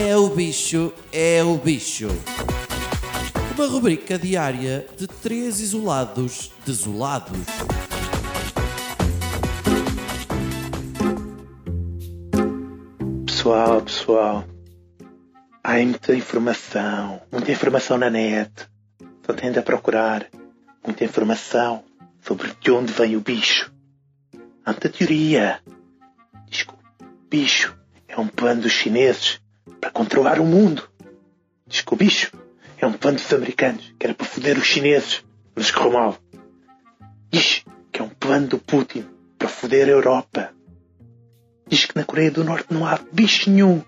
É o bicho, é o bicho. Uma rubrica diária de três isolados desolados. Pessoal, pessoal. Há muita informação, muita informação na net. Só tende a procurar muita informação sobre de onde vem o bicho. Há muita teoria. Diz que o bicho é um plano dos chineses para controlar o mundo. Diz que o bicho é um plano dos americanos que era para foder os chineses, mas correu mal. Diz que é um plano do Putin para foder a Europa. Diz que na Coreia do Norte não há bicho nenhum.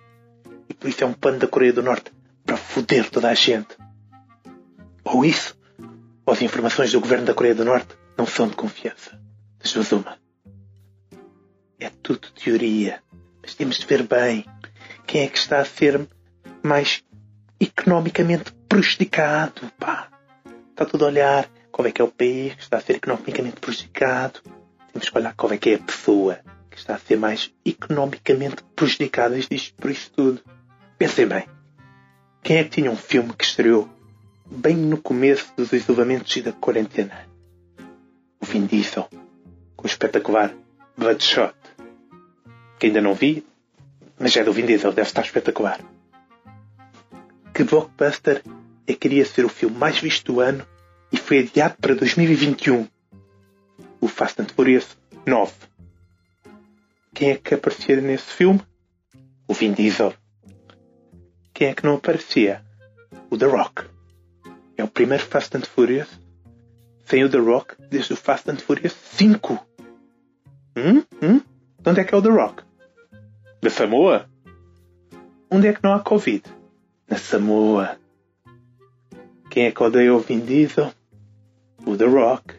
E por isso é um plano da Coreia do Norte para foder toda a gente. Ou isso, ou as informações do governo da Coreia do Norte não são de confiança. Das duas uma. É tudo teoria. Mas temos de ver bem quem é que está a ser mais economicamente prejudicado. Pá. Está tudo a olhar qual é que é o país que está a ser economicamente prejudicado. Temos que olhar qual é que é a pessoa que está a ser mais economicamente prejudicada por isto tudo. Pensem bem. Quem é que tinha um filme que estreou bem no começo dos isolamentos e da quarentena? O Vin Diesel, com o espetacular Bloodshot. Que ainda não vi, mas é do Vin Diesel, deve estar espetacular. Que blockbuster é que queria ser o filme mais visto do ano e foi adiado para 2021? O Fast and Furious 9. Quem é que aparecia nesse filme? O Vin Diesel. Quem é que não aparecia? O The Rock. É o primeiro Fast and Furious sem o The Rock desde o Fast and Furious 5. Hum? Hum? De onde é que é o The Rock? Da Samoa? Onde é que não há Covid? Na Samoa. Quem é que odeia o Vin Diesel? O The Rock.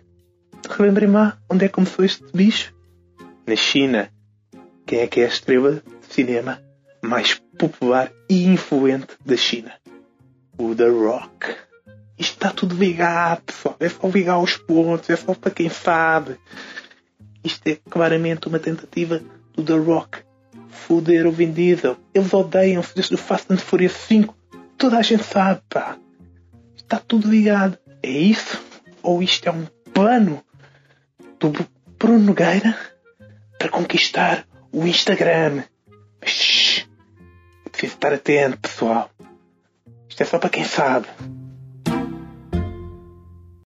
Relembrem-me onde é que começou este bicho? Na China. Quem é que é a estrela de cinema mais popular e influente da China? O The Rock. Isto está tudo ligado, pessoal. É só ligar os pontos, é só para quem sabe. Isto é claramente uma tentativa do The Rock foder o Vin Diesel. Eles odeiam-se desde o Fast and Furious 5. Toda a gente sabe, pá. Está tudo ligado. É isso? Ou isto é um plano do Bruno Nogueira para conquistar o Instagram? Mas, shh, é preciso estar atento, pessoal. Isto é só para quem sabe.